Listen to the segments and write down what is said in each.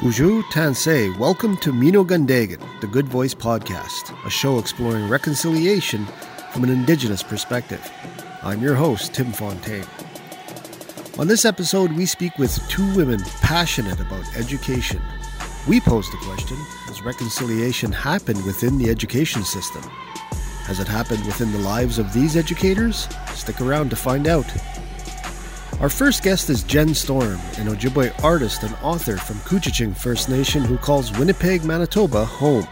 Bonjour Tansi, welcome to Mino Gundagan, the Good Voice Podcast, a show exploring reconciliation from an Indigenous perspective. I'm your host, Tim Fontaine. On this episode, we speak with two women passionate about education. We pose the question Has reconciliation happened within the education system? Has it happened within the lives of these educators? Stick around to find out. Our first guest is Jen Storm, an Ojibwe artist and author from Couchiching First Nation who calls Winnipeg, Manitoba home.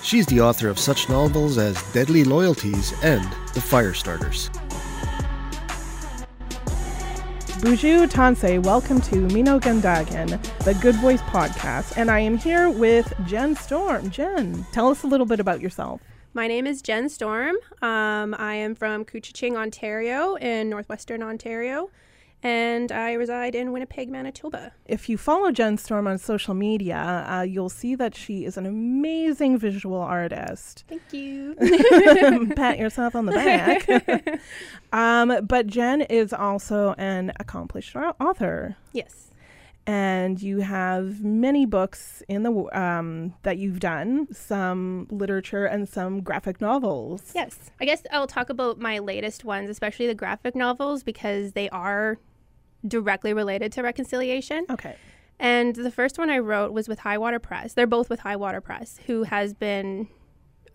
She's the author of such novels as Deadly Loyalties and The Firestarters. Bonjour Tansi, welcome to Mino Gandagan, the Good Voice podcast, and I am here with Jen Storm. Jen, tell us a little bit about yourself. My name is Jen Storm. Um, I am from Couchiching, Ontario, in northwestern Ontario and I reside in Winnipeg, Manitoba. If you follow Jen Storm on social media, uh, you'll see that she is an amazing visual artist. Thank you. Pat yourself on the back. um, but Jen is also an accomplished author. Yes and you have many books in the um, that you've done, some literature and some graphic novels. Yes, I guess I'll talk about my latest ones, especially the graphic novels, because they are directly related to reconciliation. Okay. And the first one I wrote was with High Water Press. They're both with High Water Press, who has been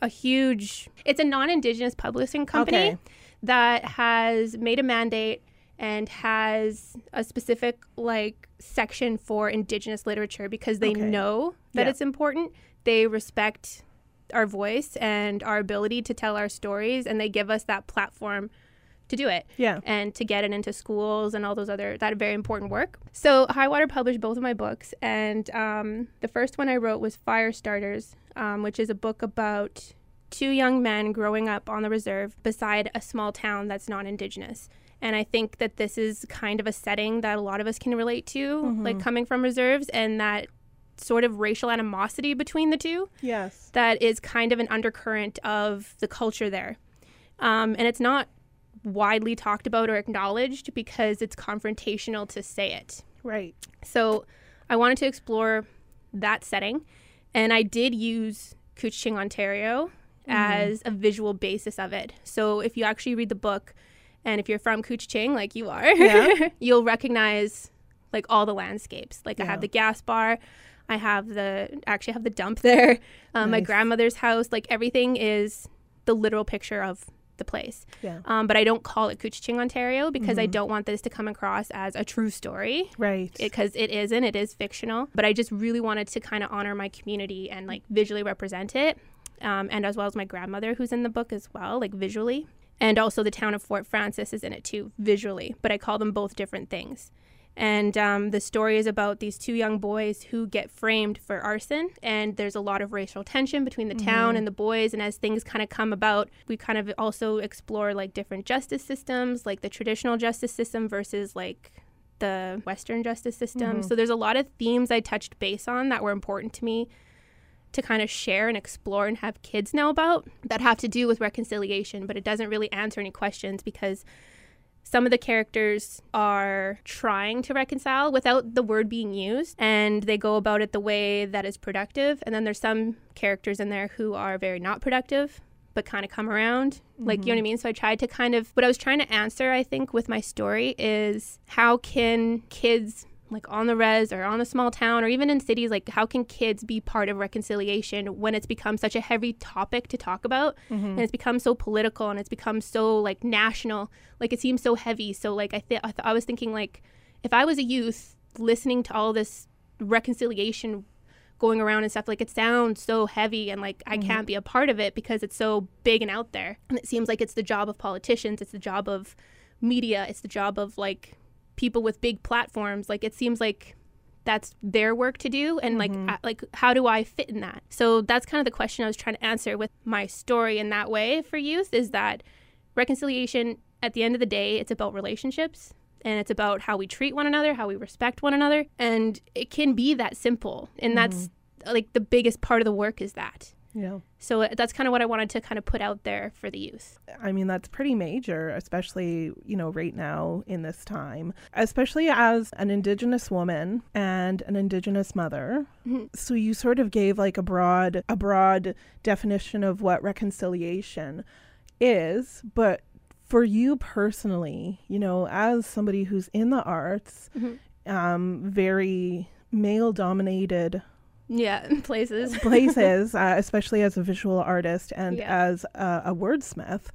a huge. It's a non-indigenous publishing company okay. that has made a mandate and has a specific like section for indigenous literature because they okay. know that yeah. it's important. They respect our voice and our ability to tell our stories and they give us that platform to do it. Yeah. And to get it into schools and all those other that very important work. So Highwater published both of my books and um, the first one I wrote was Fire Starters, um, which is a book about two young men growing up on the reserve beside a small town that's non-indigenous and I think that this is kind of a setting that a lot of us can relate to, mm-hmm. like coming from reserves and that sort of racial animosity between the two. Yes. That is kind of an undercurrent of the culture there. Um, and it's not widely talked about or acknowledged because it's confrontational to say it. Right. So I wanted to explore that setting. And I did use Couchiching, Ontario mm-hmm. as a visual basis of it. So if you actually read the book, and if you're from Couchiching, like you are, yeah. you'll recognize like all the landscapes. Like yeah. I have the gas bar, I have the actually have the dump there, um, nice. my grandmother's house. Like everything is the literal picture of the place. Yeah. Um, but I don't call it Couchiching, Ontario because mm-hmm. I don't want this to come across as a true story. Right. Because it, it isn't. It is fictional. But I just really wanted to kind of honor my community and like visually represent it. Um, and as well as my grandmother who's in the book as well, like visually. And also the town of Fort Frances is in it too, visually. But I call them both different things. And um, the story is about these two young boys who get framed for arson. And there's a lot of racial tension between the mm-hmm. town and the boys. And as things kind of come about, we kind of also explore like different justice systems, like the traditional justice system versus like the Western justice system. Mm-hmm. So there's a lot of themes I touched base on that were important to me to kind of share and explore and have kids know about that have to do with reconciliation, but it doesn't really answer any questions because some of the characters are trying to reconcile without the word being used and they go about it the way that is productive. And then there's some characters in there who are very not productive but kind of come around. Mm-hmm. like you know what i mean? So i tried to kind of what i was trying to answer i think with my story is how can kids like on the res or on a small town or even in cities like how can kids be part of reconciliation when it's become such a heavy topic to talk about? Mm-hmm. and it's become so political and it's become so like national. Like it seems so heavy. So like i th- I, th- I was thinking like if i was a youth listening to all this reconciliation going around and stuff like it sounds so heavy and like I mm-hmm. can't be a part of it because it's so big and out there. And it seems like it's the job of politicians. It's the job of media. It's the job of like people with big platforms like it seems like that's their work to do and mm-hmm. like like how do I fit in that so that's kind of the question I was trying to answer with my story in that way for youth is that reconciliation at the end of the day it's about relationships and it's about how we treat one another how we respect one another and it can be that simple and mm-hmm. that's like the biggest part of the work is that Yeah. So uh, that's kind of what I wanted to kind of put out there for the youth. I mean, that's pretty major, especially, you know, right now in this time, especially as an Indigenous woman and an Indigenous mother. Mhm. So you sort of gave like a broad, a broad definition of what reconciliation is, but for you personally, you know, as somebody who's in the arts, Mhm. um, very male dominated Yeah, places. places, uh, especially as a visual artist and Yeah. as a, a wordsmith.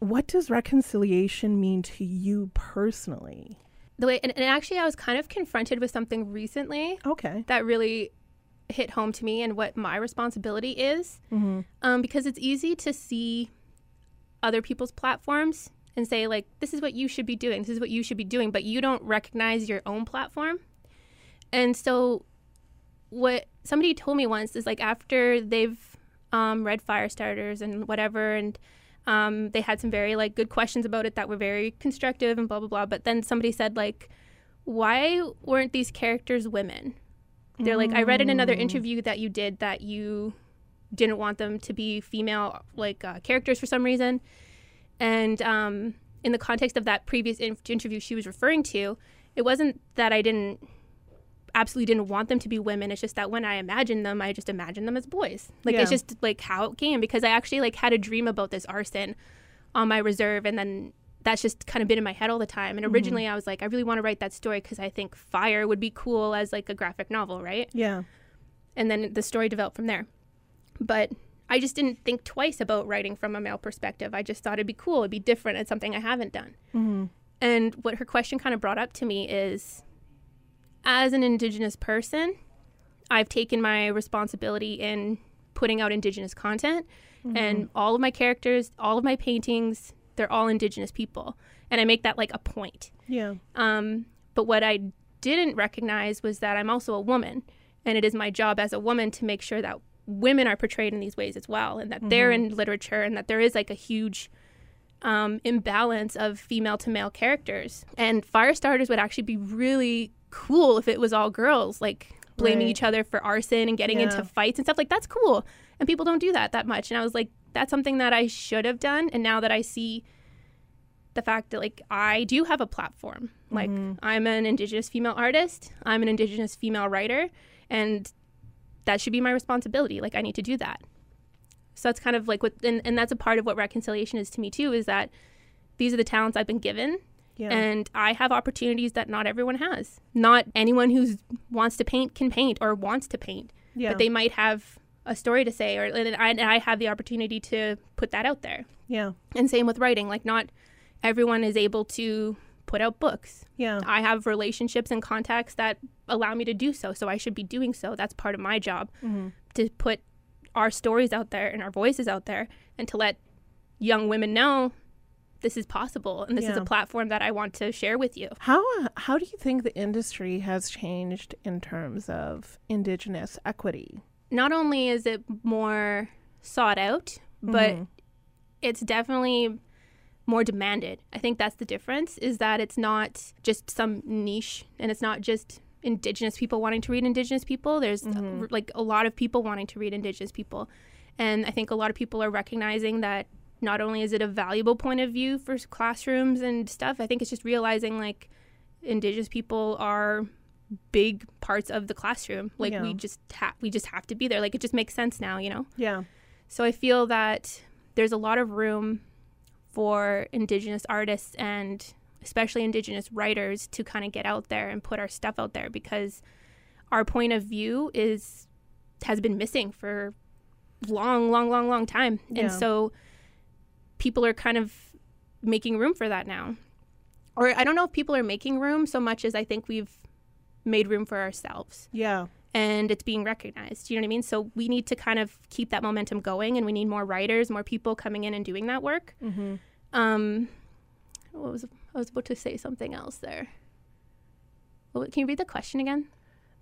What does reconciliation mean to you personally? the way, and, and actually, I was kind of confronted with something recently Okay. that really hit home to me and what my responsibility is. Mm-hmm. Um, because it's easy to see other people's platforms and say, like, this is what you should be doing, this is what you should be doing, but you don't recognize your own platform. And so, what somebody told me once is like, after they've um, read Firestarters and whatever, and um, they had some very like good questions about it that were very constructive and blah blah blah. But then somebody said like, why weren't these characters women? They're like, I read in another Mm. interview that you did that you didn't want them to be female like uh, characters for some reason, and um, in the context of that previous in- interview she was referring to, it wasn't that I didn't absolutely didn't want them to be women. It's just that when I imagined them, I just imagined them as boys. Like it's just like how it came because I actually like had a dream about this arson on my reserve, and then that's just kind of been in my head all the time. And originally, I was like, I really want to write that story because I think fire would be cool as like a graphic novel, right? Yeah. and then the story developed from there. But I just didn't think twice about writing from a male perspective. I just thought it'd be cool, it'd be different, it's something I haven't done. Mm-hmm. And what her question kind of brought up to me is as an Indigenous person, I've taken my responsibility in putting out Indigenous content, and all of my characters, all of my paintings, they're all Indigenous people. And I make that like a point. Yeah. Um, but what I didn't recognize was that I'm also a woman, and it is my job as a woman to make sure that women are portrayed in these ways as well, and that they're in literature, and that there is like a huge um, imbalance of female to male characters. And Firestarters would actually be really cool if it was all girls, like blaming Right. each other for arson and getting Yeah. into fights and stuff. Like that's cool, and people don't do that that much. And I was like, that's something that I should have done. And now that I see the fact that like I do have a platform. Like mm-hmm. I'm an indigenous female artist, I'm an indigenous female writer, and that should be my responsibility. Like I need to do that. So that's kind of like what and, and that's a part of what reconciliation is to me too, is that these are the talents I've been given Yeah. and I have opportunities that not everyone has. Not anyone who wants to paint can paint or wants to paint, yeah. but they might have a story to say, or and I, and I have the opportunity to put that out there. yeah. And same with writing. Like, not everyone is able to put out books. Yeah. I have relationships and contacts that allow me to do so. So I should be doing so. That's part of my job Mm-hmm. to put our stories out there and our voices out there and to let young women know this is possible and this is a platform that I want to share with you. How how do you think the industry has changed in terms of indigenous equity? Not only is it more sought out, but Mhm. it's definitely more demanded. I think that's the difference is that it's not just some niche and it's not just indigenous people wanting to read indigenous people. There's uh, Mhm. r- like a lot of people wanting to read indigenous people. And I think a lot of people are recognizing that not only is it a valuable point of view for classrooms and stuff, I think it's just realizing like indigenous people are big parts of the classroom. Like Yeah. we just have we just have to be there. Like it just makes sense now, you know? yeah. So I feel that there's a lot of room for Indigenous artists and especially Indigenous writers to kind of get out there and put our stuff out there because our point of view is has been missing for long, long, long, long time, Yeah. and so people are kind of making room for that now. Or I don't know if people are making room so much as I think we've made room for ourselves Yeah. and it's being recognized. You know what I mean? So we need to kind of keep that momentum going, and we need more writers, more people coming in and doing that work. Mm-hmm. Um, what was I was about to say something else there? What, can you read the question again?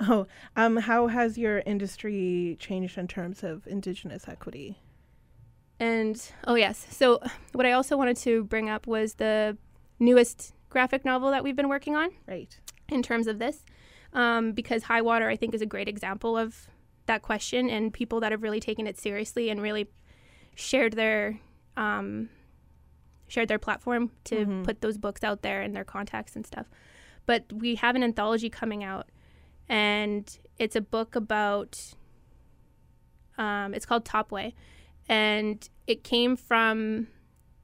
Oh, um, how has your industry changed in terms of indigenous equity? And oh yes, so what I also wanted to bring up was the newest graphic novel that we've been working on Right. in terms of this, um, because High Water I think is a great example of that question and people that have really taken it seriously and really shared their um, shared their platform to Mhm. put those books out there and their contacts and stuff. But we have an anthology coming out, and it's a book about. Um, it's called Topway, and it came from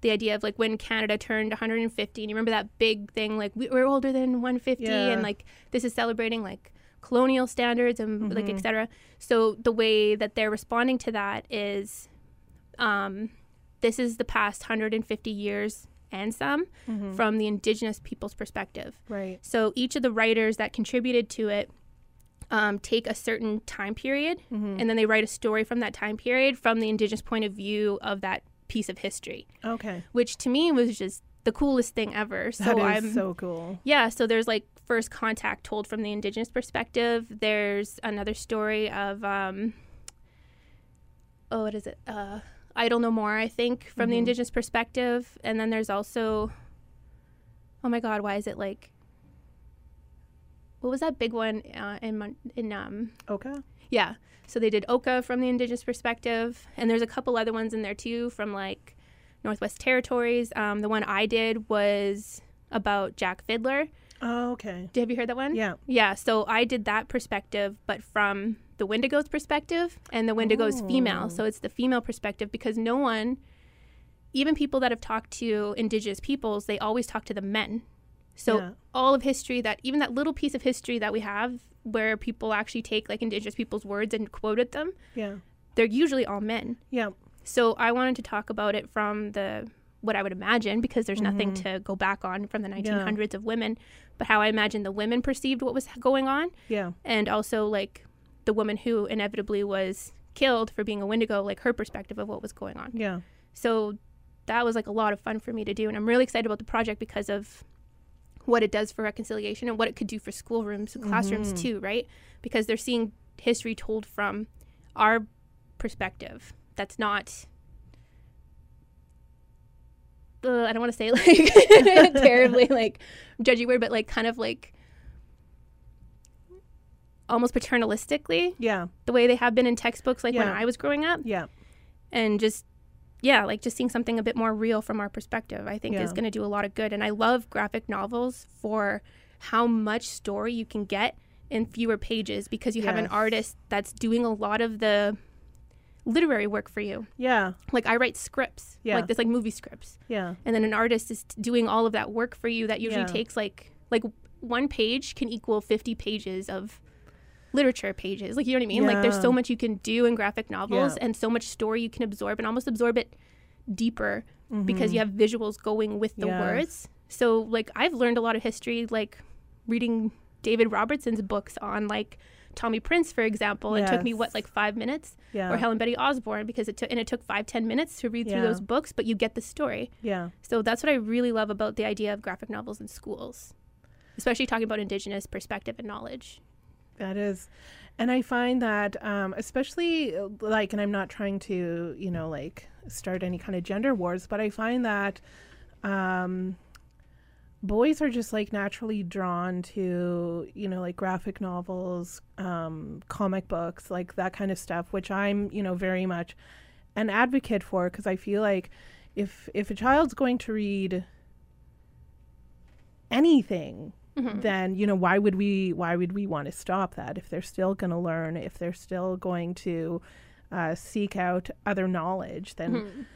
the idea of like when Canada turned 150. And you remember that big thing, like we, we're older than 150, Yeah. and like this is celebrating like colonial standards and like Mhm. etc. So the way that they're responding to that is, um, this is the past 150 years and some Mhm. from the Indigenous people's perspective. right. So each of the writers that contributed to it um, take a certain time period Mhm. and then they write a story from that time period from the Indigenous point of view of that piece of history, Okay. which to me was just the coolest thing ever. So That is I'm so cool. yeah, so there's like first contact told from the indigenous perspective. There's another story of um oh what is it? Uh Idle No More, I think, from the Mhm. indigenous perspective. And then there's also oh my god, why is it like what was that big one uh, in in um Okay. yeah. So they did Oka from the indigenous perspective, and there's a couple other ones in there too from like Northwest Territories. Um, the one I did was about Jack Fiddler. Oh, okay. Have you heard that one? Yeah. Yeah. So I did that perspective, but from the Wendigo's perspective, and the Wendigo's Oh. female. So it's the female perspective because no one, even people that have talked to indigenous peoples, they always talk to the men. So Yeah. all of history that even that little piece of history that we have where people actually take like indigenous people's words and quoted them, Yeah. they're usually all men. Yeah. So I wanted to talk about it from the what I would imagine because there's nothing Mhm. to go back on from the 1900s of women, but how I imagine the women perceived what was going on Yeah. and also like the woman who inevitably was killed for being a Wendigo, like her perspective of what was going on. Yeah. So that was like a lot of fun for me to do, and I'm really excited about the project because of what it does for reconciliation and what it could do for schoolrooms and classrooms Mhm. too, right? Because they're seeing history told from our perspective. That's not. Uh, I don't want to say like terribly like judgy word, but like kind of like almost paternalistically Yeah. the way they have been in textbooks like when I was growing up Yeah. and just yeah like just seeing something a bit more real from our perspective i think is going to do a lot of good and i love graphic novels for how much story you can get in fewer pages because you have an artist that's doing a lot of the literary work for you Yeah. like i write scripts Yeah. like this like movie scripts Yeah. and then an artist is doing all of that work for you that usually Yeah. takes like like one page can equal 50 pages of literature pages like you know what i mean like there's so much you can do in graphic novels Yeah. and so much story you can absorb and almost absorb it deeper because Mhm. you have visuals going with the Yes. words so like i've learned a lot of history like reading david robertson's books on like tommy prince for example it took me what like five minutes Yeah. or helen betty osborne because it took and it took five ten minutes to read through those books but you get the story yeah. so that's what I really love about the idea of graphic novels in schools, especially talking about Indigenous perspective and knowledge. That is. And I find that, um, especially uh, like, and I'm not trying to, you know, like start any kind of gender wars, but I find that um, boys are just like naturally drawn to, you know, like graphic novels, um, comic books, like that kind of stuff, which I'm, you know, very much an advocate for because I feel like if if a child's going to read anything Mhm. then you know why would we why would we want to stop that if they're still going to learn if they're still going to uh, seek out other knowledge then Mhm.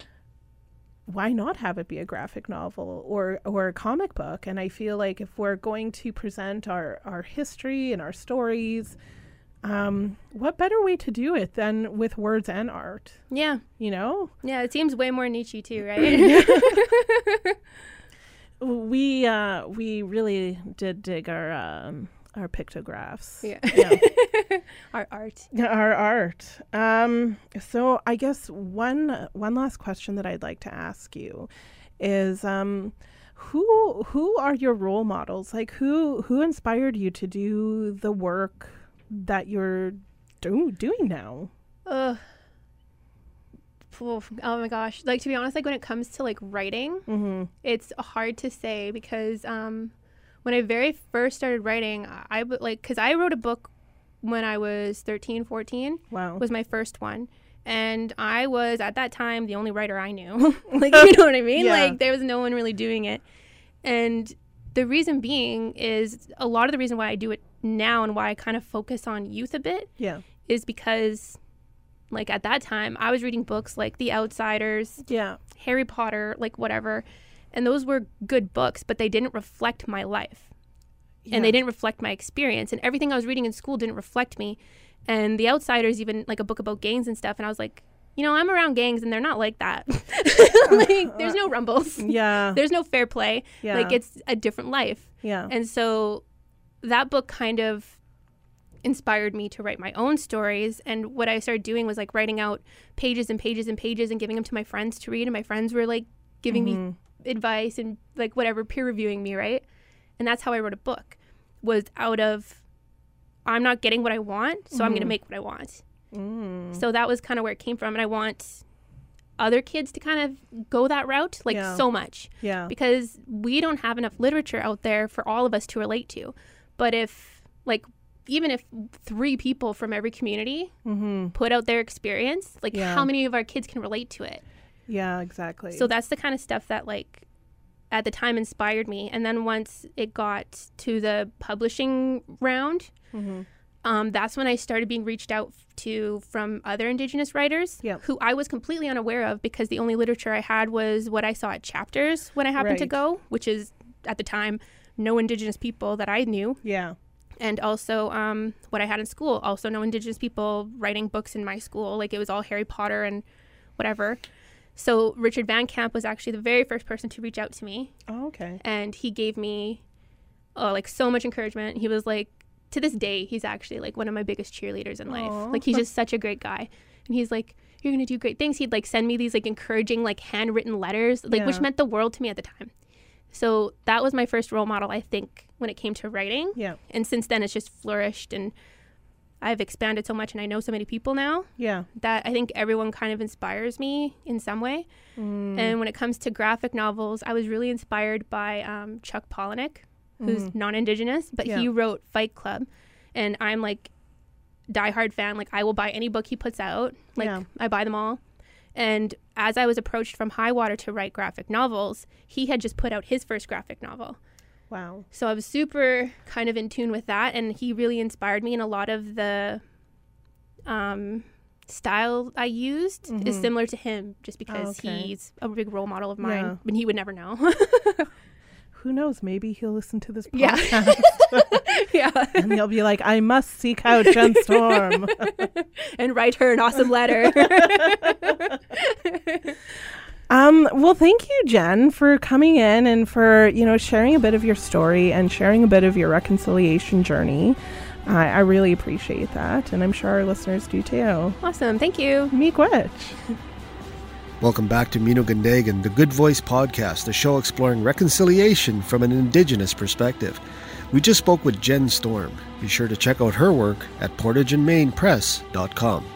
why not have it be a graphic novel or or a comic book and i feel like if we're going to present our our history and our stories um, what better way to do it than with words and art Yeah, you know yeah. It seems way more niche too, right? we uh we really did dig our um our pictographs yeah. yeah Our art. our art. Um, so I guess one one last question that I'd like to ask you is um, who who are your role models? Like who who inspired you to do the work that you're do, doing now? Ugh. Oof. Oh my gosh. Like to be honest, like when it comes to like writing, Mm-hmm. it's hard to say because um, when I very first started writing, I would like because I wrote a book when I was 13, 14 Wow. was my first one. And I was at that time the only writer I knew. like, you know what I mean? Yeah. Like, there was no one really doing it. And the reason being is a lot of the reason why I do it now and why I kind of focus on youth a bit yeah. is because, like, at that time, I was reading books like The Outsiders, Yeah. Harry Potter, like, whatever. And those were good books, but they didn't reflect my life and they didn't reflect my experience and everything i was reading in school didn't reflect me and the outsiders even like a book about gangs and stuff and i was like you know i'm around gangs and they're not like that like there's no rumbles Yeah. there's no fair play Yeah. like it's a different life yeah. and so that book kind of inspired me to write my own stories and what i started doing was like writing out pages and pages and pages and giving them to my friends to read and my friends were like giving me Mhm. advice and like whatever peer reviewing me right and that's how i wrote a book was out of i'm not getting what i want so i'm going to make what i want Mm. so that was kind of where it came from and i want other kids to kind of go that route like Yeah. so much Yeah. because we don't have enough literature out there for all of us to relate to but if like even if three people from every community Mm-hmm. put out their experience like Yeah. how many of our kids can relate to it Yeah. Exactly. so that's the kind of stuff that like at the time inspired me. And then once it got to the publishing round, hmm um, that's when I started being reached out to from other Indigenous writers Yep. who I was completely unaware of because the only literature I had was what I saw at chapters when I happened to go, which is at the time no Indigenous people that I knew. Yeah. And also um, what I had in school, also no Indigenous people writing books in my school. Like it was all Harry Potter and whatever. So Richard Van Camp was actually the very first person to reach out to me Oh, okay. and he gave me oh, like so much encouragement. He was like, to this day, he's actually like one of my biggest cheerleaders in life. Aw. Like he's just such a great guy, and he's like, you're gonna do great things. He'd like send me these like encouraging like handwritten letters, like which meant the world to me at the time. So that was my first role model, I think, when it came to writing. Yeah. And since then, it's just flourished, and I've expanded so much, and I know so many people now Yeah. that I think everyone kind of inspires me in some way. Mm. And when it comes to graphic novels, I was really inspired by um, Chuck Palahniuk, who's Mhm. non-indigenous, but Yeah. he wrote Fight Club, and I'm like a diehard fan. Like I will buy any book he puts out. Like Yeah. I buy them all. And as I was approached from High Water to write graphic novels, he had just put out his first graphic novel. Wow. So I was super kind of in tune with that, and he really inspired me. And a lot of the um, style I used is Mhm. similar to him, just because okay. he's a big role model of mine. Yeah. And he would never know. Who knows? Maybe he'll listen to this podcast yeah, and he'll be like, I must seek out Jen Storm. and write her an awesome letter. Um, well, thank you, Jen, for coming in and for, you know, sharing a bit of your story and sharing a bit of your reconciliation journey. I, I really appreciate that, and I'm sure our listeners do too. awesome, thank you. Miigwech. Welcome back to Mino Gandagan, the Good Voice Podcast, a show exploring reconciliation from an Indigenous perspective. We just spoke with Jen Storm. Be sure to check out her work at portageandmainpress.com.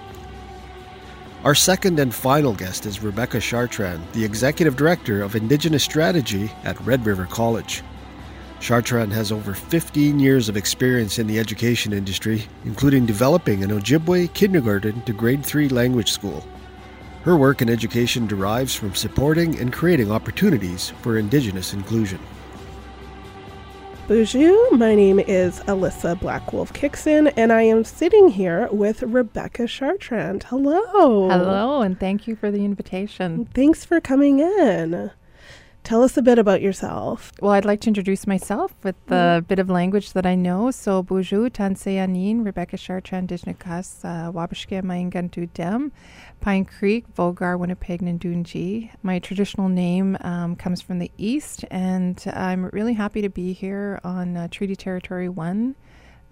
Our second and final guest is Rebecca Chartrand, the Executive Director of Indigenous Strategy at Red River College. Chartrand has over 15 years of experience in the education industry, including developing an Ojibwe kindergarten to grade 3 language school. Her work in education derives from supporting and creating opportunities for Indigenous inclusion. Bonjour, my name is Alyssa Blackwolf Kixon, and I am sitting here with Rebecca Chartrand. Hello. Hello, and thank you for the invitation. Thanks for coming in. Tell us a bit about yourself. Well, I'd like to introduce myself with the bit of language that I know. So, Bonjour, Tanseyanin, Rebecca Chartrand, Dijnakas, uh, Wabashke, Maingantu Dem, Pine Creek, Volgar, Winnipeg, Nandunji. My traditional name um, comes from the east, and I'm really happy to be here on uh, Treaty Territory 1.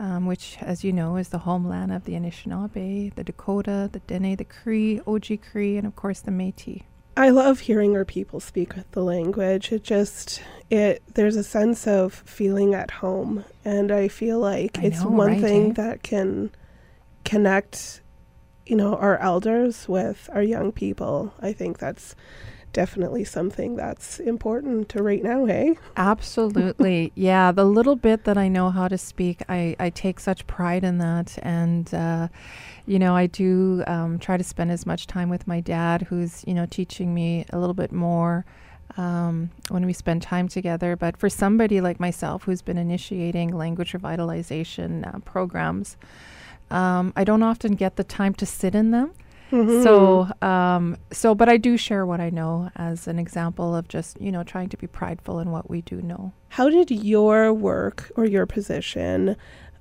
Um, which, as you know, is the homeland of the Anishinaabe, the Dakota, the Dene, the Cree, Oji Cree, and of course the Métis. I love hearing our people speak the language. It just it there's a sense of feeling at home, and I feel like I it's know, one right, thing eh? that can connect, you know, our elders with our young people. I think that's definitely something that's important to right now, hey? Absolutely. yeah, the little bit that I know how to speak, I, I take such pride in that. And, uh, you know, I do um, try to spend as much time with my dad, who's, you know, teaching me a little bit more um, when we spend time together. But for somebody like myself who's been initiating language revitalization uh, programs, um, I don't often get the time to sit in them. Mm-hmm. So, um, so, but I do share what I know as an example of just, you know, trying to be prideful in what we do know. How did your work or your position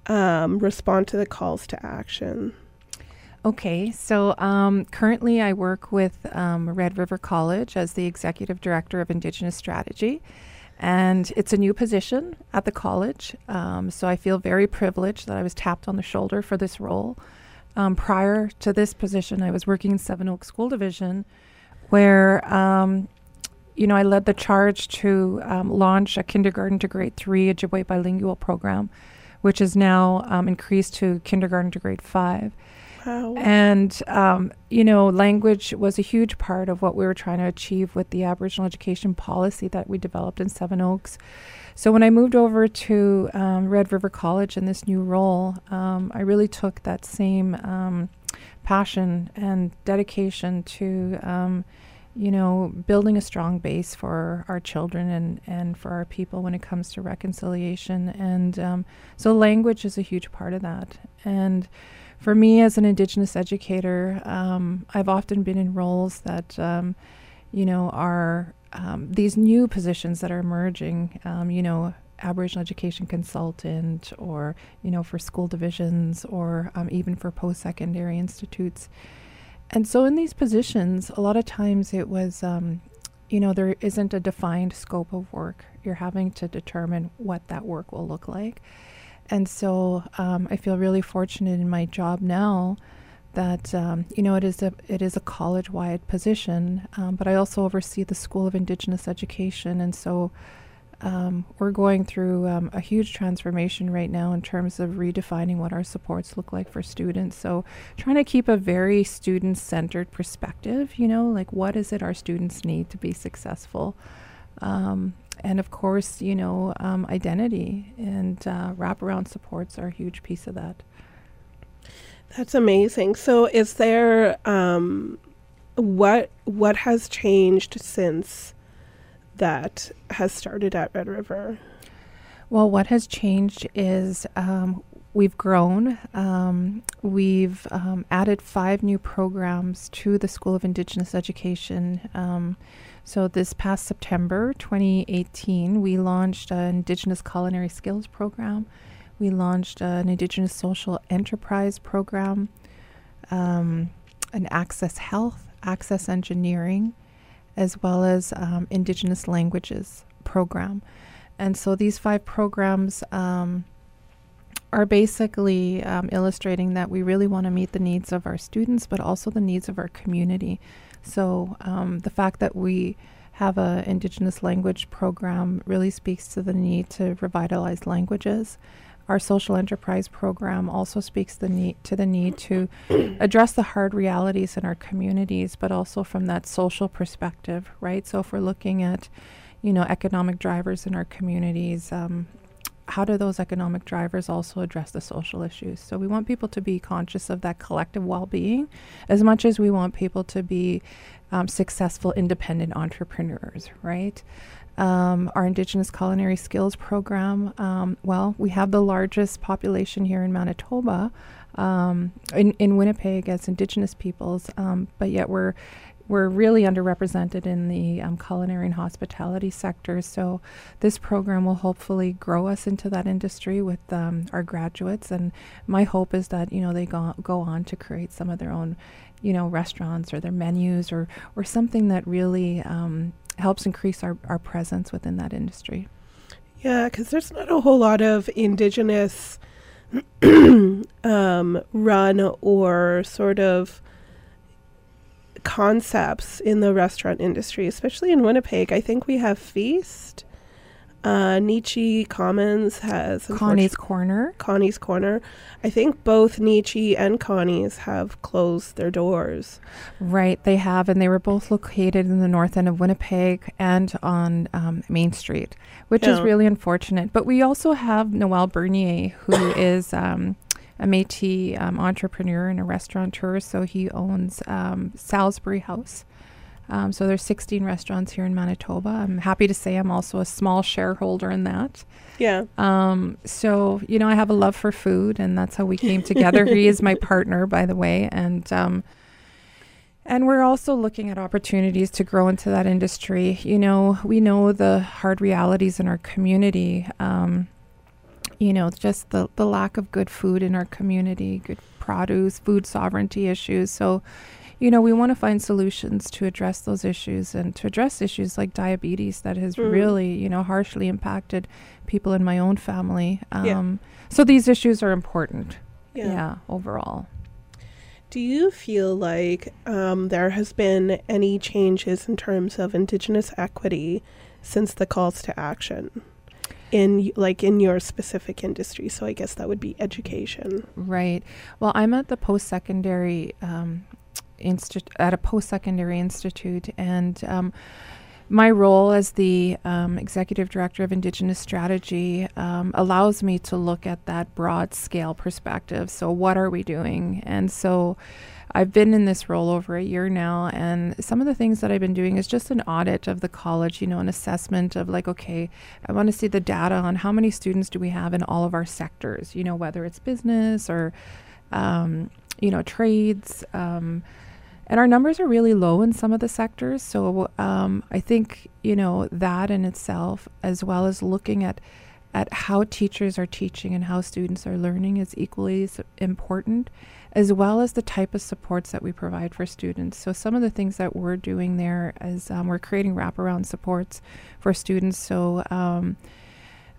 um, respond to the calls to action? Okay, so um, currently I work with um, Red River College as the Executive Director of Indigenous Strategy. And it's a new position at the college. Um, so I feel very privileged that I was tapped on the shoulder for this role. Um, prior to this position, I was working in Seven Oaks School Division, where um, you know, I led the charge to um, launch a kindergarten to grade three Ojibwe bilingual program, which is now increased to kindergarten to grade five. And, um, you know, language was a huge part of what we were trying to achieve with the Aboriginal education policy that we developed in Seven Oaks. So when I moved over to um, Red River College in this new role, um, I really took that same um, passion and dedication to, um, you know, building a strong base for our children and, and for our people when it comes to reconciliation. And um, so language is a huge part of that. And for me as an Indigenous educator, um, I've often been in roles that, um, you know, are um, these new positions that are emerging, um, you know, Aboriginal education consultant or, you know, for school divisions or um, even for post secondary institutes. And so in these positions, a lot of times it was, you know, there isn't a defined scope of work. You're having to determine what that work will look like. And so um, I feel really fortunate in my job now that um, you know it is a it is a college wide position, um, but I also oversee the School of Indigenous Education, and so um, we're going through um, a huge transformation right now in terms of redefining what our supports look like for students. So trying to keep a very student centered perspective, you know, like what is it our students need to be successful. Um, and of course, you know, um, identity and uh, wraparound supports are a huge piece of that. That's amazing. So, is there um, what what has changed since that has started at Red River? Well, what has changed is um, we've grown. Um, we've um, added five new programs to the School of Indigenous Education. So, this past September 2018, we launched an Indigenous Culinary Skills Program. We launched an Indigenous Social Enterprise Program, um, an Access Health, Access Engineering, as well as um, Indigenous Languages Program. And so, these five programs um, are basically um, illustrating that we really want to meet the needs of our students, but also the needs of our community. So um, the fact that we have an Indigenous language program really speaks to the need to revitalize languages. Our social enterprise program also speaks the need to the need to address the hard realities in our communities, but also from that social perspective, right? So if we're looking at, you know, economic drivers in our communities, um, how do those economic drivers also address the social issues? So we want people to be conscious of that collective well-being, as much as we want people to be um, successful, independent entrepreneurs, right? Um, our Indigenous Culinary Skills Program, um, well, we have the largest population here in Manitoba, um, in, in Winnipeg as Indigenous peoples, um, but yet we're we're really underrepresented in the um, culinary and hospitality sector. So this program will hopefully grow us into that industry with um, our graduates. And my hope is that you know they go go on to create some of their own, you know, restaurants or their menus or or something that really um, helps increase our, our presence within that industry. Yeah, because there's not a whole lot of indigenous um, run or sort of concepts in the restaurant industry, especially in Winnipeg. I think we have Feast, Uh, Neechi Commons has Connie's Corner. Connie's Corner. I think both Neechi and Connie's have closed their doors. Right, they have, and they were both located in the north end of Winnipeg and on um, Main Street, which is really unfortunate. But we also have Noel Bernier, who is um, a Métis um, entrepreneur and a restaurateur. So he owns um, Salisbury House. Um, so there's 16 restaurants here in Manitoba. I'm happy to say I'm also a small shareholder in that. Yeah. Um, so you know, I have a love for food, and that's how we came together. he is my partner, by the way, and um, and we're also looking at opportunities to grow into that industry. You know, we know the hard realities in our community. Um, you know, just the the lack of good food in our community, good produce, food sovereignty issues. So. You know, we want to find solutions to address those issues and to address issues like diabetes that has Mm. really, you know, harshly impacted people in my own family. Um, Yeah. So these issues are important. Yeah. Yeah. overall. Do you feel like um, there has been any changes in terms of Indigenous equity since the calls to action? In like in your specific industry, so I guess that would be education. Right. Well, I'm at the post-secondary um, institute at a post-secondary institute, and um, my role as the um, executive director of Indigenous strategy um, allows me to look at that broad scale perspective. So, what are we doing? And so, I've been in this role over a year now, and some of the things that I've been doing is just an audit of the college, you know, an assessment of like, okay, I want to see the data on how many students do we have in all of our sectors, you know, whether it's business or, um, you know, trades. Um, and our numbers are really low in some of the sectors. So um, I think, you know, that in itself, as well as looking at at how teachers are teaching and how students are learning is equally important, as well as the type of supports that we provide for students. So some of the things that we're doing there is um, we're creating wraparound supports for students. So um,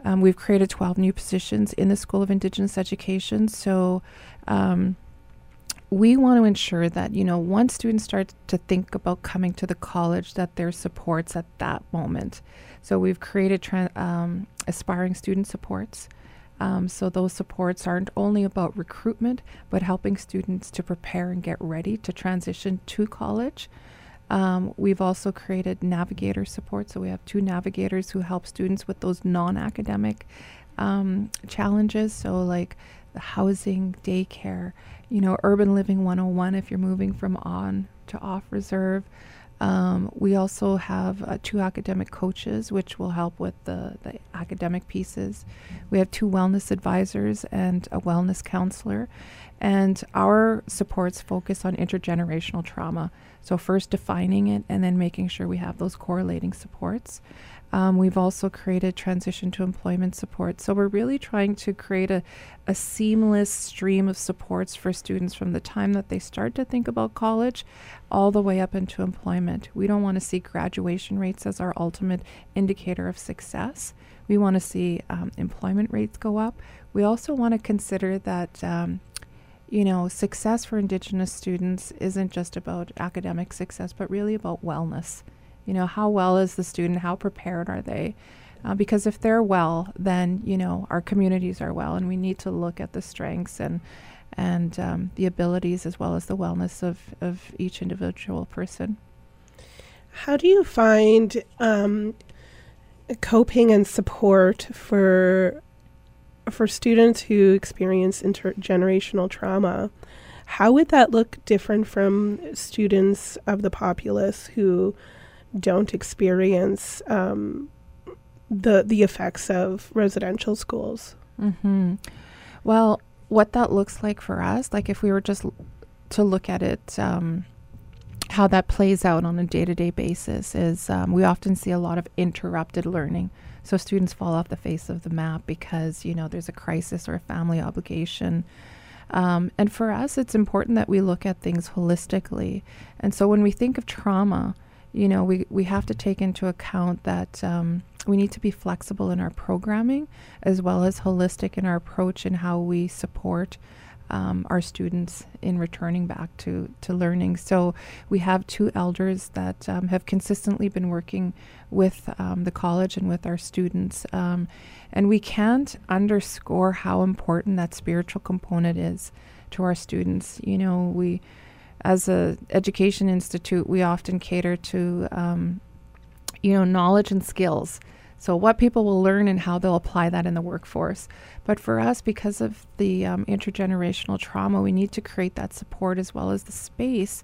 um, we've created 12 new positions in the School of Indigenous Education. So um, we want to ensure that you know once students start to think about coming to the college that there's supports at that moment so we've created tra- um, aspiring student supports um, so those supports aren't only about recruitment but helping students to prepare and get ready to transition to college um, we've also created navigator support so we have two navigators who help students with those non-academic um, challenges so like housing daycare you know, Urban Living 101 if you're moving from on to off reserve. Um, we also have uh, two academic coaches, which will help with the, the academic pieces. We have two wellness advisors and a wellness counselor. And our supports focus on intergenerational trauma. So, first defining it and then making sure we have those correlating supports. Um, we've also created transition to employment support. So we're really trying to create a, a seamless stream of supports for students from the time that they start to think about college all the way up into employment. We don't want to see graduation rates as our ultimate indicator of success. We want to see um, employment rates go up. We also want to consider that. Um, you know, success for Indigenous students isn't just about academic success, but really about wellness. You know, how well is the student? How prepared are they? Uh, because if they're well, then you know our communities are well, and we need to look at the strengths and and um, the abilities as well as the wellness of of each individual person. How do you find um, coping and support for for students who experience intergenerational trauma? How would that look different from students of the populace who don't experience um, the the effects of residential schools? Mm-hmm. Well, what that looks like for us, like if we were just l- to look at it, um, how that plays out on a day to day basis is um, we often see a lot of interrupted learning. So students fall off the face of the map because, you know, there's a crisis or a family obligation. Um, and for us, it's important that we look at things holistically. And so when we think of trauma, you know, we, we have to take into account that um, we need to be flexible in our programming as well as holistic in our approach and how we support um, our students in returning back to, to learning. So we have two elders that um, have consistently been working with um, the college and with our students. Um, and we can't underscore how important that spiritual component is to our students. You know, we, as a education institute, we often cater to, um, you know, knowledge and skills. So, what people will learn and how they'll apply that in the workforce. But for us, because of the um, intergenerational trauma, we need to create that support as well as the space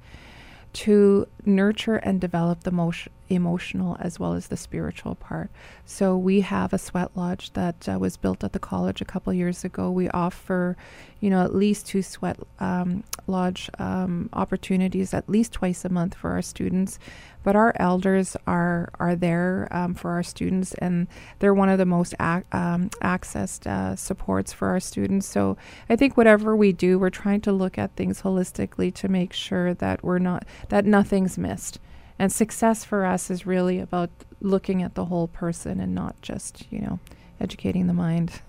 to nurture and develop the motion, emotional as well as the spiritual part. So we have a sweat lodge that uh, was built at the college a couple years ago. We offer, you know, at least two sweat um, lodge um, opportunities at least twice a month for our students. But our elders are are there um, for our students, and they're one of the most ac- um, accessed uh, supports for our students. So I think whatever we do, we're trying to look at things holistically to make sure that we're not that nothing's missed. And success for us is really about looking at the whole person and not just, you know, educating the mind.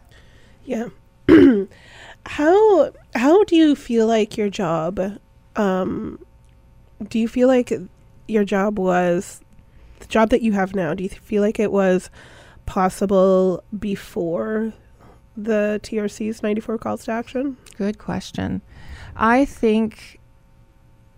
Yeah. how how do you feel like your job um do you feel like your job was the job that you have now do you feel like it was possible before the TRC's 94 calls to action? Good question. I think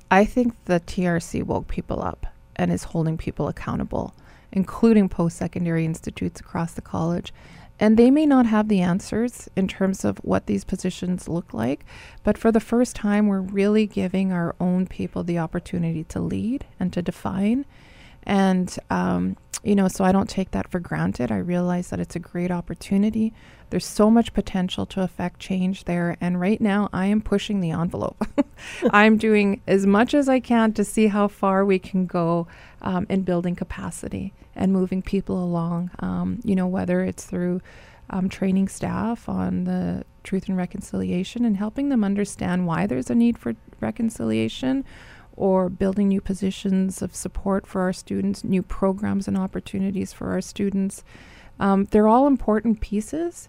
I think the TRC woke people up and is holding people accountable, including post secondary institutes across the college. And they may not have the answers in terms of what these positions look like, but for the first time, we're really giving our own people the opportunity to lead and to define. And, um, you know, so I don't take that for granted. I realize that it's a great opportunity. There's so much potential to affect change there. And right now, I am pushing the envelope. I'm doing as much as I can to see how far we can go um, in building capacity and moving people along. Um, you know, whether it's through um, training staff on the truth and reconciliation and helping them understand why there's a need for reconciliation or building new positions of support for our students, new programs and opportunities for our students. Um, they're all important pieces.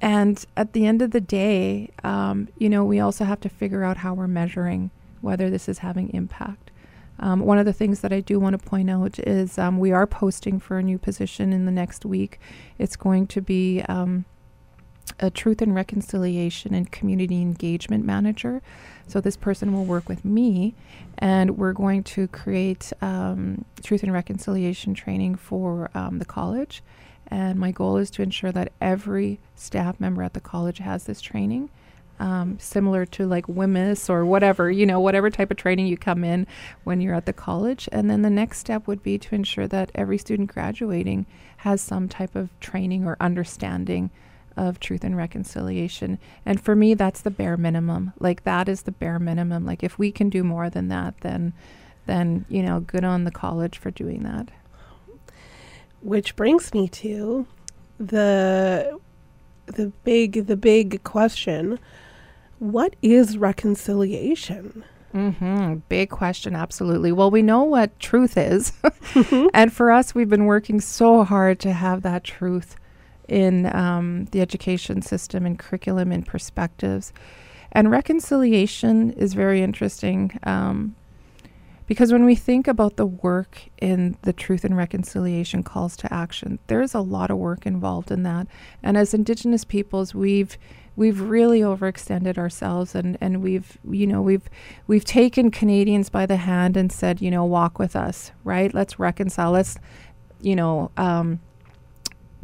And at the end of the day, um, you know, we also have to figure out how we're measuring whether this is having impact. Um, one of the things that I do want to point out is um, we are posting for a new position in the next week. It's going to be um, a truth and reconciliation and community engagement manager. So this person will work with me, and we're going to create um, truth and reconciliation training for um, the college. And my goal is to ensure that every staff member at the college has this training. Um, similar to like WHMIS or whatever, you know, whatever type of training you come in when you're at the college. And then the next step would be to ensure that every student graduating has some type of training or understanding of truth and reconciliation. And for me, that's the bare minimum. Like that is the bare minimum. Like if we can do more than that, then, then you know, good on the college for doing that. Which brings me to the the big the big question: What is reconciliation? Mm-hmm. Big question, absolutely. Well, we know what truth is. and for us, we've been working so hard to have that truth in um, the education system and curriculum and perspectives. And reconciliation is very interesting um, because when we think about the work in the truth and reconciliation calls to action, there is a lot of work involved in that. And as Indigenous peoples, we've we've really overextended ourselves and, and we've you know we've we've taken Canadians by the hand and said, you know, walk with us, right? Let's reconcile. Let's, you know, um,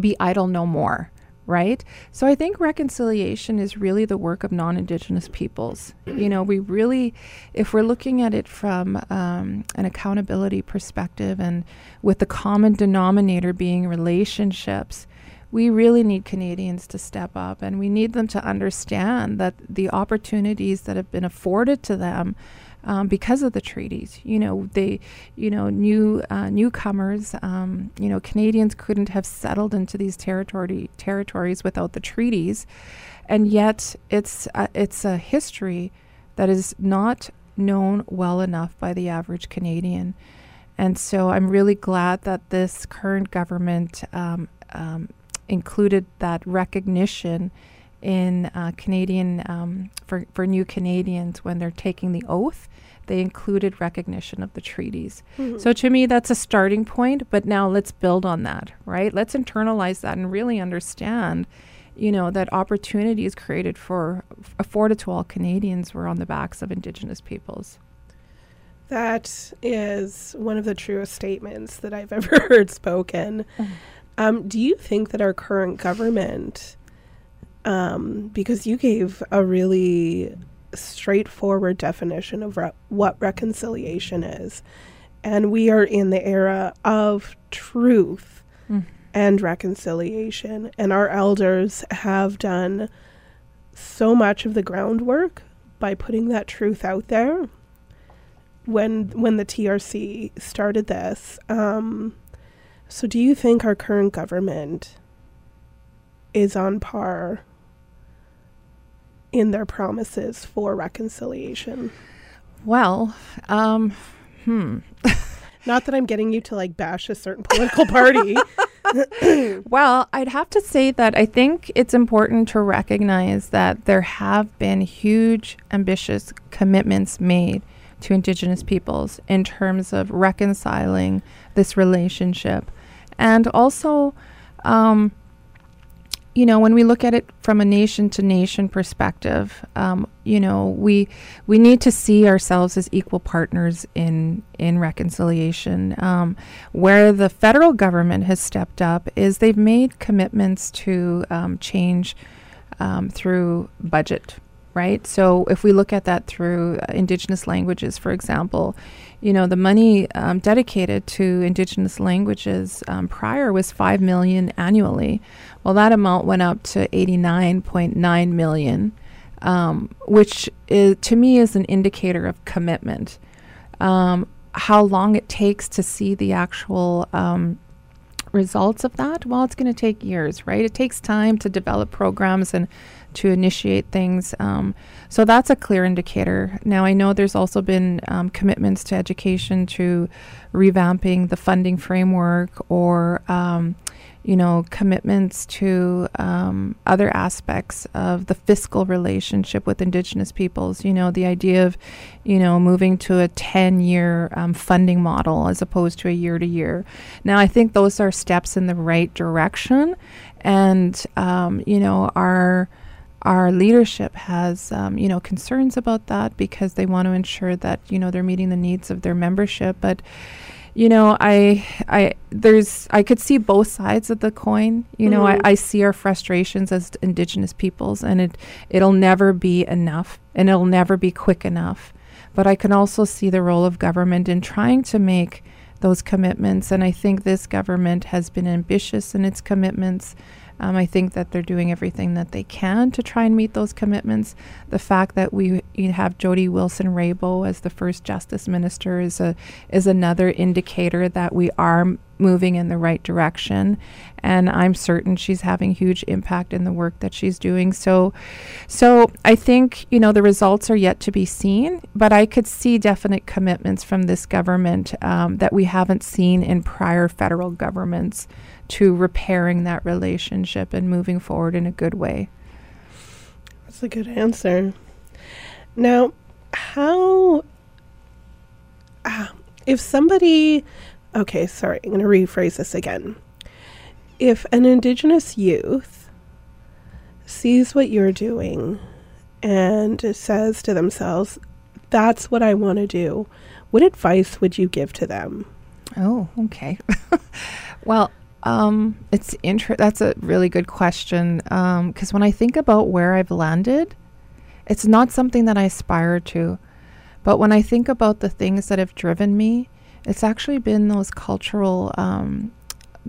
be idle no more right? So I think reconciliation is really the work of non Indigenous peoples. You know, we really, if we're looking at it from um, an accountability perspective and with the common denominator being relationships, we really need Canadians to step up and we need them to understand that the opportunities that have been afforded to them um, because of the treaties. You know, they, you know, new uh, newcomers, um, you know, Canadians couldn't have settled into these territory territories without the treaties, and yet it's uh, it's a history that is not known well enough by the average Canadian. And so I'm really glad that this current government um, um included that recognition in uh, Canadian um, for for new Canadians when they're taking the oath. They included recognition of the treaties. Mm-hmm. So to me, that's a starting point. But now let's build on that, right? Let's internalize that and really understand, you know, that opportunity is created for afforded to all Canadians were on the backs of Indigenous peoples. That is one of the truest statements that I've ever heard spoken. Um, do you think that our current government, um, because you gave a really straightforward definition of re- what reconciliation is, and we are in the era of truth Mm. and reconciliation, and our elders have done so much of the groundwork by putting that truth out there when when the TRC started this. Um, so, do you think our current government is on par in their promises for reconciliation? Well, um, hmm. Not that I'm getting you to like bash a certain political party. Well, I'd have to say that I think it's important to recognize that there have been huge, ambitious commitments made to Indigenous peoples in terms of reconciling this relationship. And also, um, you know, when we look at it from a nation to nation perspective, um, you know, we we need to see ourselves as equal partners in in reconciliation. Um, where the federal government has stepped up is they've made commitments to um, change um, through budget, right? So if we look at that through uh, Indigenous languages, for example, you know, the money um, dedicated to Indigenous languages um, prior was five million annually. Well, that amount went up to eighty-nine point nine million, um, which is, to me is an indicator of commitment. Um, how long it takes to see the actual um, results of that? Well, it's going to take years, right? It takes time to develop programs and to initiate things. Um, so that's a clear indicator. Now, I know there's also been um, commitments to education to revamping the funding framework or, um, you know, commitments to um, other aspects of the fiscal relationship with Indigenous peoples. You know, the idea of, you know, moving to a 10 year um, funding model as opposed to a year to year. Now, I think those are steps in the right direction. And, um, you know, our our leadership has um, you know concerns about that because they want to ensure that you know they're meeting the needs of their membership. But you know i i there's i could see both sides of the coin. You know I, Mhm. I see our frustrations as indigenous peoples and it it'll never be enough and it'll never be quick enough. But i can also see the role of government in trying to make those commitments and i think this government has been ambitious in its commitments um, I think that they're doing everything that they can to try and meet those commitments. The fact that we have Jody Wilson Raybould as the first Justice Minister is a is another indicator that we are moving in the right direction, and I'm certain she's having huge impact in the work that she's doing. So, so I think you know the results are yet to be seen, but I could see definite commitments from this government um, that we haven't seen in prior federal governments to repairing that relationship and moving forward in a good way. That's a good answer. Now, how, ah, if somebody, okay, sorry, I'm going to rephrase this again. If an Indigenous youth sees what you're doing and says to themselves, that's what I want to do, what advice would you give to them? Oh, okay. well, um, it's inter- That's a really good question because when I think about where I've landed, it's not something that I aspire to. But when I think about the things that have driven me, it's actually been those cultural, um,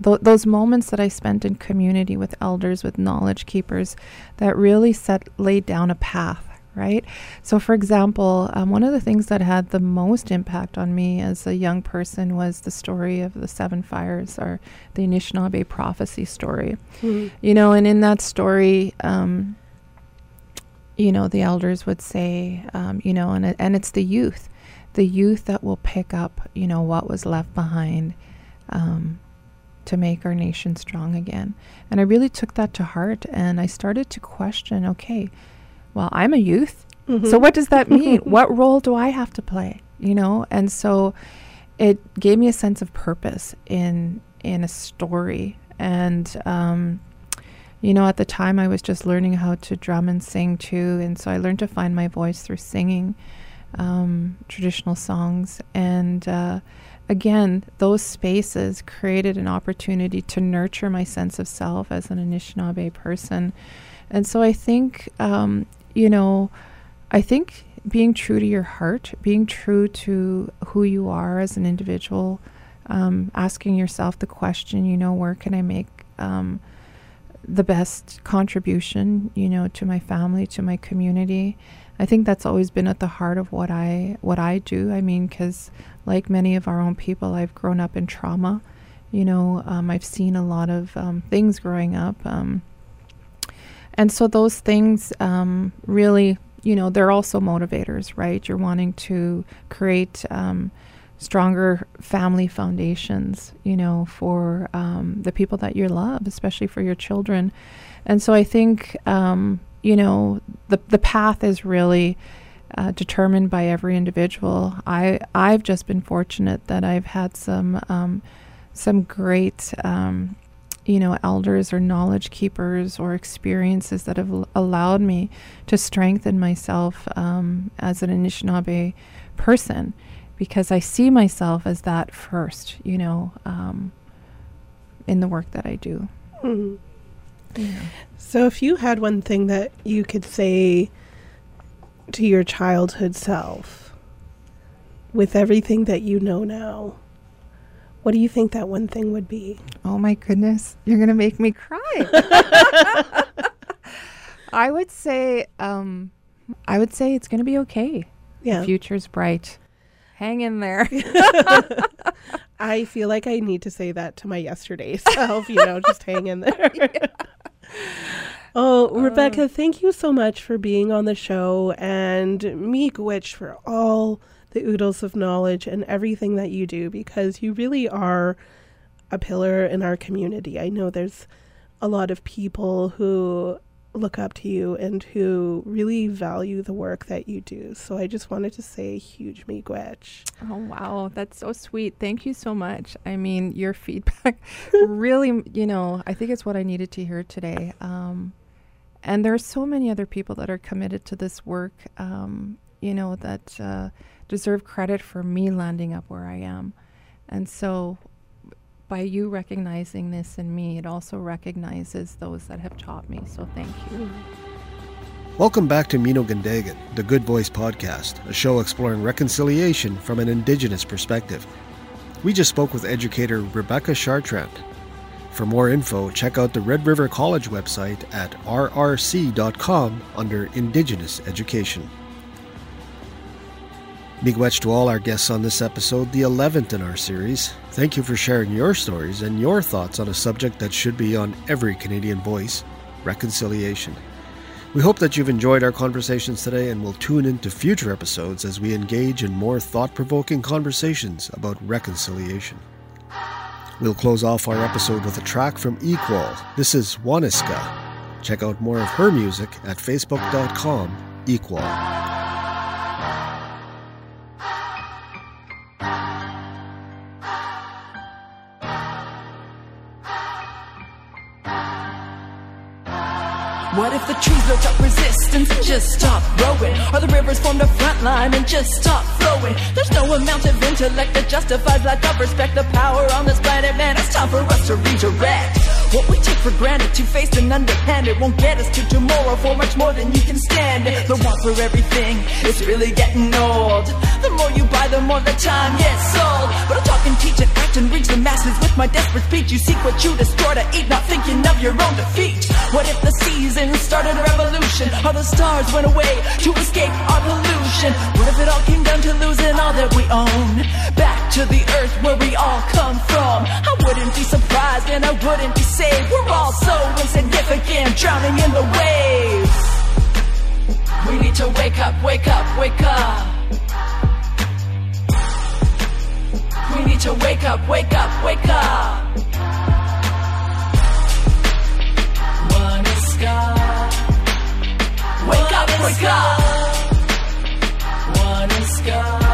th- those moments that I spent in community with elders, with knowledge keepers, that really set laid down a path. Right. So, for example, um, one of the things that had the most impact on me as a young person was the story of the seven fires, or the Anishinaabe prophecy story. You know, and in that story, um, you know, the elders would say, um, you know, and and it's the youth, the youth that will pick up, you know, what was left behind, um, to make our nation strong again. And I really took that to heart and I started to question okay, well, I'm a youth. Mm-hmm. So what does that mean? what role do I have to play? You know? And so it gave me a sense of purpose in in a story. And um, you know, at the time I was just learning how to drum and sing too, and so I learned to find my voice through singing um, traditional songs. And uh, again, those spaces created an opportunity to nurture my sense of self as an Anishinaabe person. And so I think, um, you know, I think being true to your heart, being true to who you are as an individual, um, asking yourself the question, you know, where can I make um, the best contribution, you know, to my family, to my community. I think that's always been at the heart of what I what I do. I mean, because like many of our own people, I've grown up in trauma. You know, um, I've seen a lot of um, things growing up, um, and so those things um, really, you know, they're also motivators, right? You're wanting to create um, stronger family foundations, you know, for um, the people that you love, especially for your children. And so I think, um, you know, the the path is really uh, determined by every individual. I I've just been fortunate that I've had some um, some great. Um, you know, elders or knowledge keepers or experiences that have l- allowed me to strengthen myself um, as an Anishinaabe person because I see myself as that first, you know, um, in the work that I do. Mhm. So, if you had one thing that you could say to your childhood self with everything that you know now, what do you think that one thing would be? Oh my goodness, you're going to make me cry. I would say, um, I would say it's going to be okay. Yeah. The future's bright. Hang in there. I feel like I need to say that to my yesterday self, you know, just hang in there. Oh, Rebecca, thank you so much for being on the show and Miigwech for all the oodles of knowledge and everything that you do because you really are a pillar in our community. I know there's a lot of people who look up to you and who really value the work that you do. So I just wanted to say a huge Miigwech. Oh, wow. That's so sweet. Thank you so much. I mean, your feedback really, you know, I think it's what I needed to hear today. Um, and there are so many other people that are committed to this work, um, you know, that uh, deserve credit for me landing up where I am. And so by you recognizing this in me, it also recognizes those that have taught me. So thank you. Welcome back to Mino Gandagan, the Good Voice Podcast, a show exploring reconciliation from an Indigenous perspective. We just spoke with educator Rebecca Chartrand. For more info, check out the Red River College website at rrc.com under Indigenous Education. Miigwech to all our guests on this episode, the 11th in our series. Thank you for sharing your stories and your thoughts on a subject that should be on every Canadian voice reconciliation. We hope that you've enjoyed our conversations today and will tune in to future episodes as we engage in more thought provoking conversations about reconciliation. We'll close off our episode with a track from Iskwē. This is Waniska. Check out more of her music at facebook.com iskwē. What if the trees built up resistance and just stop growing? Or the rivers formed a front line and just stop flowing? There's no amount of intellect that justifies lack of respect. The power on this planet, man, it's time for us to redirect. What we take for granted, two-faced and underhanded, won't get us to tomorrow for much more than you can stand. The want for everything is really getting old. The more you buy, the more the time gets sold. But I talk and teach and act and reach the masses with my desperate speech. You seek what you destroy to eat, not thinking of your own defeat. What if the season started a revolution? Or the stars went away to escape our pollution? What if it all came down to losing all that we own? Back to the earth where we all come from. I wouldn't be surprised and I wouldn't be saved. We're all so insignificant, drowning in the waves. We need to wake up, wake up, wake up. We need to wake up, wake up, wake up. sky. Wake up, wake up. One sky.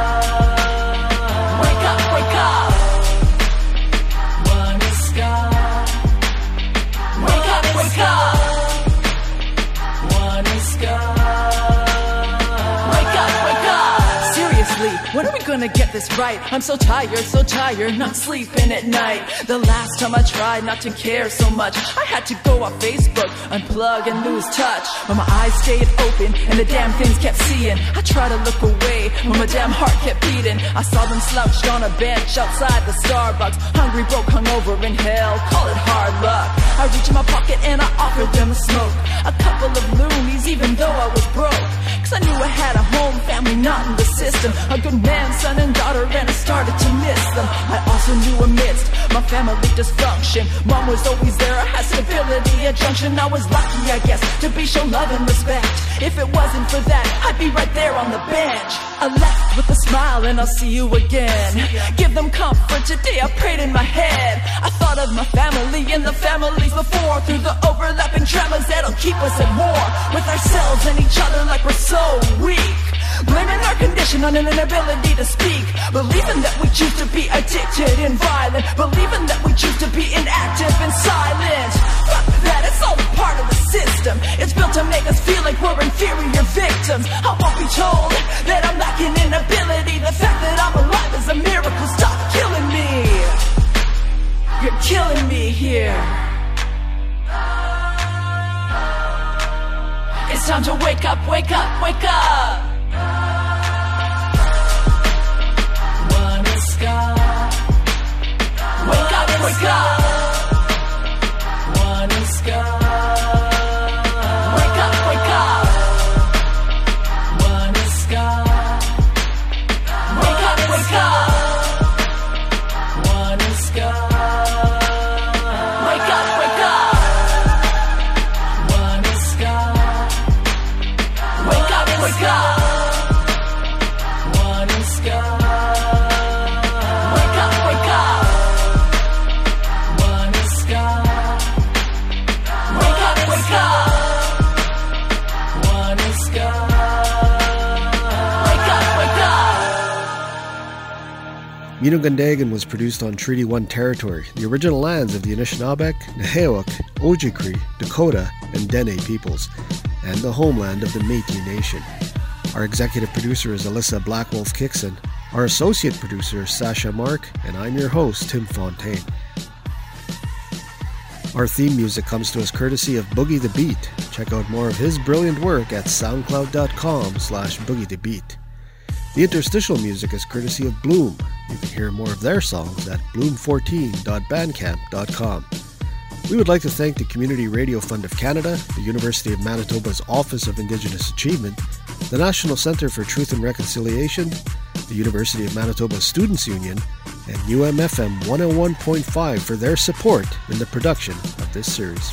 Gonna get this right? I'm so tired, so tired, not sleeping at night. The last time I tried not to care so much, I had to go off Facebook, unplug and lose touch. But my eyes stayed open and the damn things kept seeing. I tried to look away when my damn heart kept beating. I saw them slouched on a bench outside the Starbucks, hungry, broke, hungover in hell. Call it hard luck. I reached in my pocket and I offered them a smoke. A couple of loonies, even though I was broke. Cause I knew I had a home, family not in the system. A good man, son and daughter, and I started to miss them. I also knew amidst my family dysfunction, mom was always there. I had stability at junction. I was lucky, I guess, to be shown love and respect. If it wasn't for that, I'd be right there on the bench. I left with a smile and I'll see you again. Give them comfort today, I prayed in my head. I thought of my family and the families before through the overlapping traumas that'll keep us at war with ourselves and each other like we're so weak. Blaming our condition on an inability to speak. Believing that we choose to be addicted and violent. Believing that we choose to be inactive and silent. Fuck that, it's all a part of the system. It's built to make us feel like we're inferior victims. I won't be told that I'm lacking in ability. The fact that I'm alive is a miracle. Stop killing me. You're killing me here. It's time to wake up, wake up, wake up. Wake up! Wake up! Minogundagan was produced on Treaty 1 territory, the original lands of the Anishinaabeg, Nehewak, Ojibwe, Dakota, and Dene peoples, and the homeland of the Métis Nation. Our executive producer is Alyssa Blackwolf Kickson. Our associate producer is Sasha Mark, and I'm your host, Tim Fontaine. Our theme music comes to us courtesy of Boogey the Beat. Check out more of his brilliant work at soundcloud.com slash boogey the beat. The interstitial music is courtesy of Bloom. You can hear more of their songs at bloom14.bandcamp.com. We would like to thank the Community Radio Fund of Canada, the University of Manitoba's Office of Indigenous Achievement, the National Centre for Truth and Reconciliation, the University of Manitoba Students Union, and UMFM 101.5 for their support in the production of this series.